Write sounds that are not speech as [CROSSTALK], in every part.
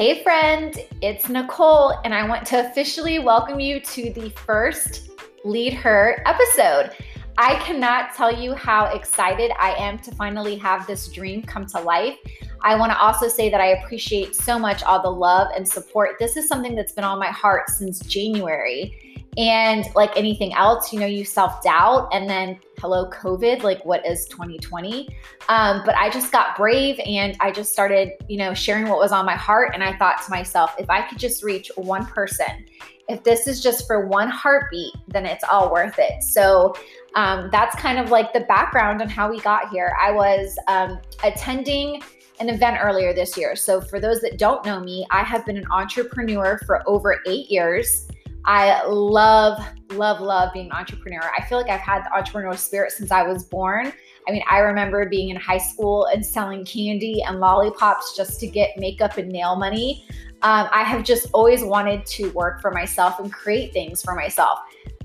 Hey, friend, it's Nicole, and I want to officially welcome you to the first Lead Her episode. I cannot tell you how excited I am to finally have this dream come to life. I want to also say that I appreciate so much all the love and support. This is something that's been on my heart since January. And like anything else, you know, you self doubt and then hello, COVID, like what is 2020? Um, but I just got brave and I just started, you know, sharing what was on my heart. And I thought to myself, if I could just reach one person, if this is just for one heartbeat, then it's all worth it. So um, that's kind of like the background on how we got here. I was um, attending an event earlier this year. So, for those that don't know me, I have been an entrepreneur for over eight years. I love, love, love being an entrepreneur. I feel like I've had the entrepreneurial spirit since I was born. I mean, I remember being in high school and selling candy and lollipops just to get makeup and nail money. Um, I have just always wanted to work for myself and create things for myself.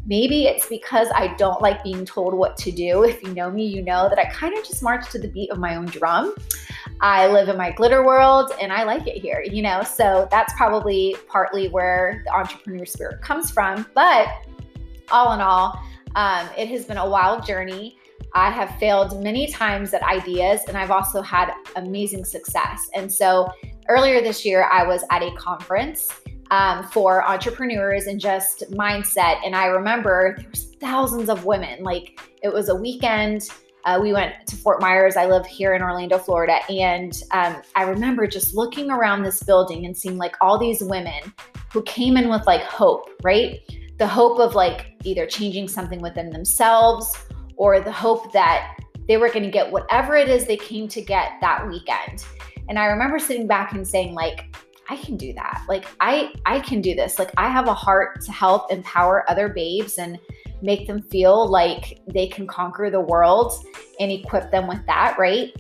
Maybe it's because I don't like being told what to do. If you know me, you know that I kind of just march to the beat of my own drum. I live in my glitter world and I like it here, you know? So that's probably partly where the entrepreneur spirit comes from. But all in all, um, it has been a wild journey. I have failed many times at ideas and I've also had amazing success. And so earlier this year, I was at a conference um, for entrepreneurs and just mindset. And I remember there was thousands of women. Like it was a weekend. Uh, we went to Fort Myers. I live here in Orlando, Florida. And um, I remember just looking around this building and seeing like all these women who came in with like hope, right? The hope of like either changing something within themselves or the hope that they were going to get whatever it is they came to get that weekend. And I remember sitting back and saying, like, I can do that. Like I I can do this. Like I have a heart to help empower other babes and make them feel like they can conquer the world and equip them with that, right?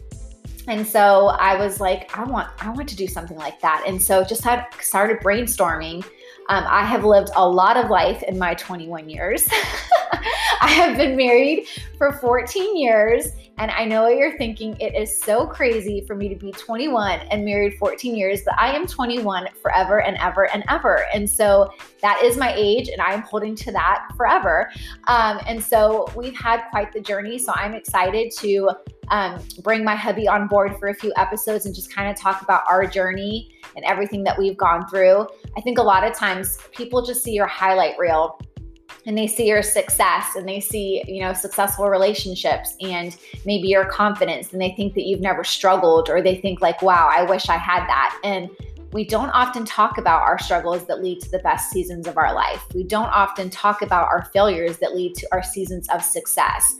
And so I was like, I want, I want to do something like that. And so just had started brainstorming. Um, I have lived a lot of life in my 21 years. [LAUGHS] [LAUGHS] I have been married for 14 years. And I know what you're thinking. It is so crazy for me to be 21 and married 14 years, but I am 21 forever and ever and ever. And so that is my age, and I'm holding to that forever. Um, and so we've had quite the journey. So I'm excited to um, bring my hubby on board for a few episodes and just kind of talk about our journey and everything that we've gone through. I think a lot of times people just see your highlight reel and they see your success and they see you know successful relationships and maybe your confidence and they think that you've never struggled or they think like wow i wish i had that and we don't often talk about our struggles that lead to the best seasons of our life. We don't often talk about our failures that lead to our seasons of success.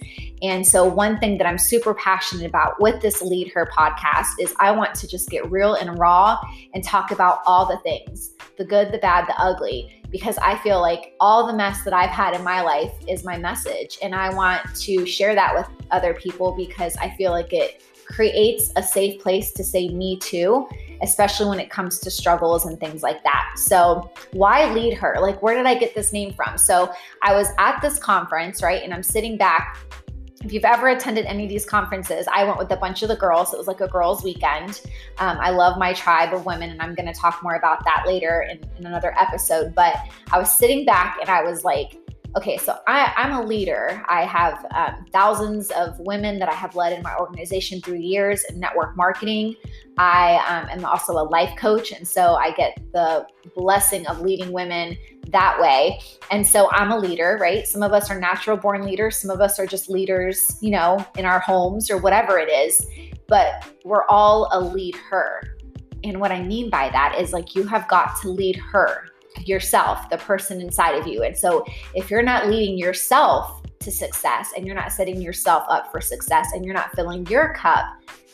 And so, one thing that I'm super passionate about with this Lead Her podcast is I want to just get real and raw and talk about all the things the good, the bad, the ugly because I feel like all the mess that I've had in my life is my message. And I want to share that with other people because I feel like it creates a safe place to say me too especially when it comes to struggles and things like that. So, why lead her? Like, where did I get this name from? So, I was at this conference, right? And I'm sitting back. If you've ever attended any of these conferences, I went with a bunch of the girls. It was like a girls' weekend. Um, I love my tribe of women, and I'm going to talk more about that later in, in another episode. But I was sitting back and I was like, okay, so I, am a leader. I have um, thousands of women that I have led in my organization through years in network marketing. I um, am also a life coach, and so I get the blessing of leading women that way. And so I'm a leader, right? Some of us are natural born leaders, some of us are just leaders, you know, in our homes or whatever it is, but we're all a lead her. And what I mean by that is like you have got to lead her yourself, the person inside of you. And so if you're not leading yourself to success and you're not setting yourself up for success and you're not filling your cup,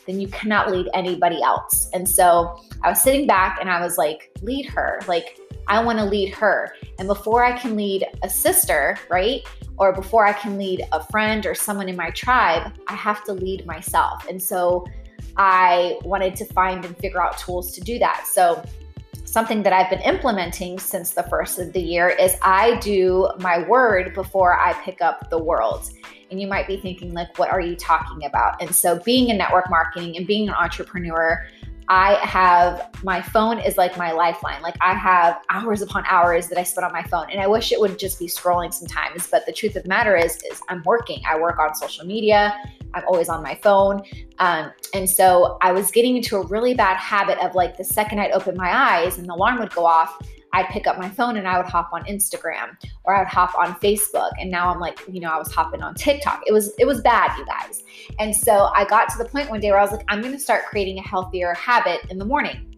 then you cannot lead anybody else. And so I was sitting back and I was like, lead her. Like, I want to lead her. And before I can lead a sister, right? Or before I can lead a friend or someone in my tribe, I have to lead myself. And so I wanted to find and figure out tools to do that. So something that I've been implementing since the first of the year is I do my word before I pick up the world. And you might be thinking, like, what are you talking about? And so, being in network marketing and being an entrepreneur, I have my phone is like my lifeline. Like I have hours upon hours that I spend on my phone, and I wish it would just be scrolling sometimes. But the truth of the matter is, is I'm working. I work on social media. I'm always on my phone, um, and so I was getting into a really bad habit of like the second I'd open my eyes and the alarm would go off, I'd pick up my phone and I would hop on Instagram or I would hop on Facebook. And now I'm like, you know, I was hopping on TikTok. It was it was bad, you guys. And so I got to the point one day where I was like, I'm going to start creating a healthier habit in the morning.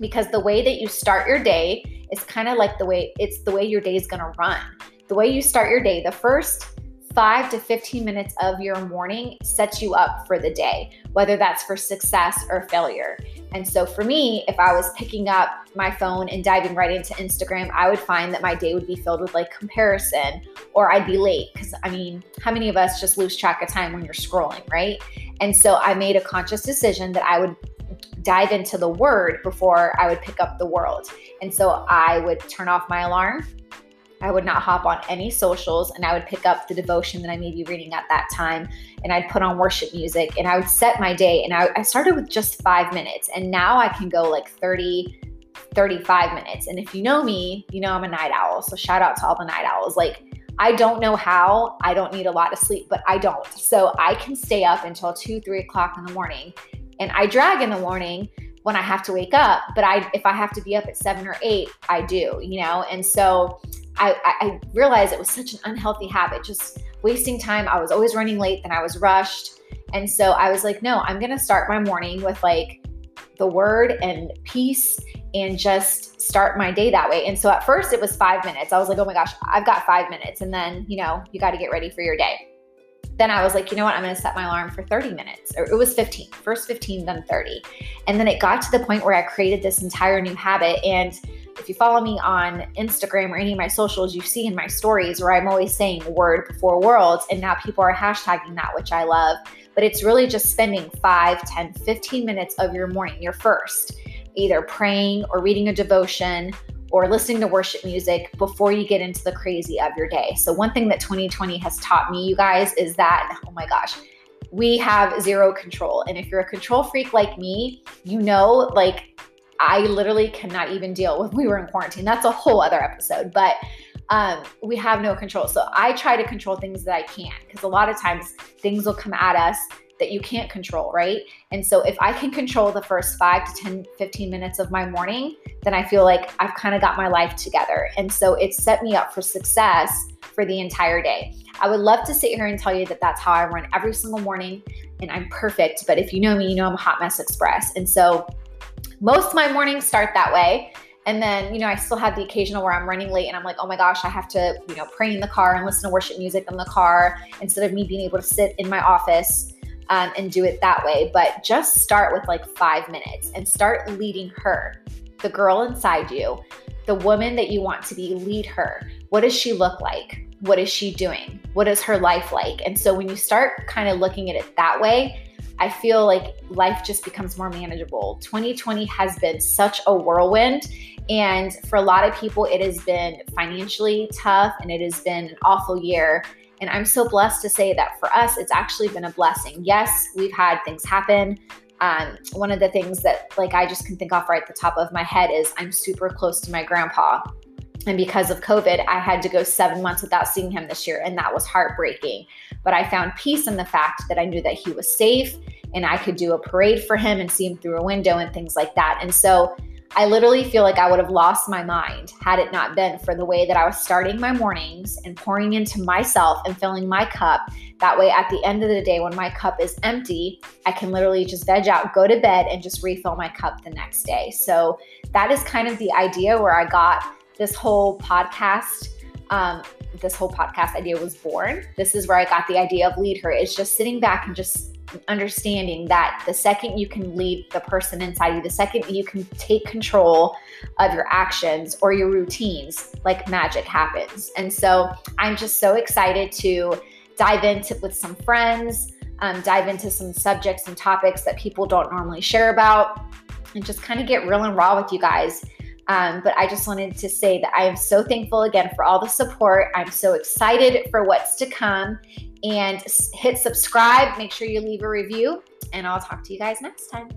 Because the way that you start your day is kind of like the way it's the way your day is going to run. The way you start your day, the first five to 15 minutes of your morning sets you up for the day, whether that's for success or failure. And so for me, if I was picking up my phone and diving right into Instagram, I would find that my day would be filled with like comparison or I'd be late. Cause I mean, how many of us just lose track of time when you're scrolling, right? And so I made a conscious decision that I would dive into the word before I would pick up the world. And so I would turn off my alarm I would not hop on any socials and I would pick up the devotion that I may be reading at that time and I'd put on worship music and I would set my day. And I, I started with just five minutes and now I can go like 30, 35 minutes. And if you know me, you know I'm a night owl. So shout out to all the night owls. Like, I don't know how. I don't need a lot of sleep, but I don't. So I can stay up until two, three o'clock in the morning. And I drag in the morning when I have to wake up. But I if I have to be up at seven or eight, I do, you know? And so I, I realized it was such an unhealthy habit, just wasting time. I was always running late, then I was rushed. And so I was like, no, I'm going to start my morning with like the word and peace and just start my day that way. And so at first it was five minutes. I was like, oh my gosh, I've got five minutes. And then, you know, you got to get ready for your day. Then I was like, you know what? I'm going to set my alarm for 30 minutes. Or it was 15, first 15, then 30. And then it got to the point where I created this entire new habit. And if you follow me on Instagram or any of my socials, you see in my stories where I'm always saying word before worlds. And now people are hashtagging that, which I love. But it's really just spending 5, 10, 15 minutes of your morning, your first, either praying or reading a devotion or listening to worship music before you get into the crazy of your day. So, one thing that 2020 has taught me, you guys, is that, oh my gosh, we have zero control. And if you're a control freak like me, you know, like I literally cannot even deal with we were in quarantine. That's a whole other episode, but um, we have no control. So I try to control things that I can because a lot of times things will come at us that you can't control, right? And so if I can control the first five to 10, 15 minutes of my morning, then I feel like I've kind of got my life together. And so it set me up for success for the entire day. I would love to sit here and tell you that that's how I run every single morning and I'm perfect. But if you know me, you know I'm a hot mess express. And so most of my mornings start that way. And then, you know, I still have the occasional where I'm running late and I'm like, oh my gosh, I have to, you know, pray in the car and listen to worship music in the car instead of me being able to sit in my office um, and do it that way. But just start with like five minutes and start leading her, the girl inside you, the woman that you want to be, lead her. What does she look like? What is she doing? What is her life like? And so when you start kind of looking at it that way, I feel like life just becomes more manageable. 2020 has been such a whirlwind. And for a lot of people, it has been financially tough and it has been an awful year. And I'm so blessed to say that for us, it's actually been a blessing. Yes, we've had things happen. Um, one of the things that like I just can think off right at the top of my head is I'm super close to my grandpa. And because of COVID, I had to go seven months without seeing him this year, and that was heartbreaking. But I found peace in the fact that I knew that he was safe and I could do a parade for him and see him through a window and things like that. And so I literally feel like I would have lost my mind had it not been for the way that I was starting my mornings and pouring into myself and filling my cup. That way, at the end of the day, when my cup is empty, I can literally just veg out, go to bed, and just refill my cup the next day. So, that is kind of the idea where I got this whole podcast. Um, this whole podcast idea was born. This is where I got the idea of Lead Her. It's just sitting back and just understanding that the second you can lead the person inside you, the second you can take control of your actions or your routines, like magic happens. And so I'm just so excited to dive into with some friends, um, dive into some subjects and topics that people don't normally share about, and just kind of get real and raw with you guys. Um, but I just wanted to say that I am so thankful again for all the support. I'm so excited for what's to come and hit subscribe. Make sure you leave a review, and I'll talk to you guys next time.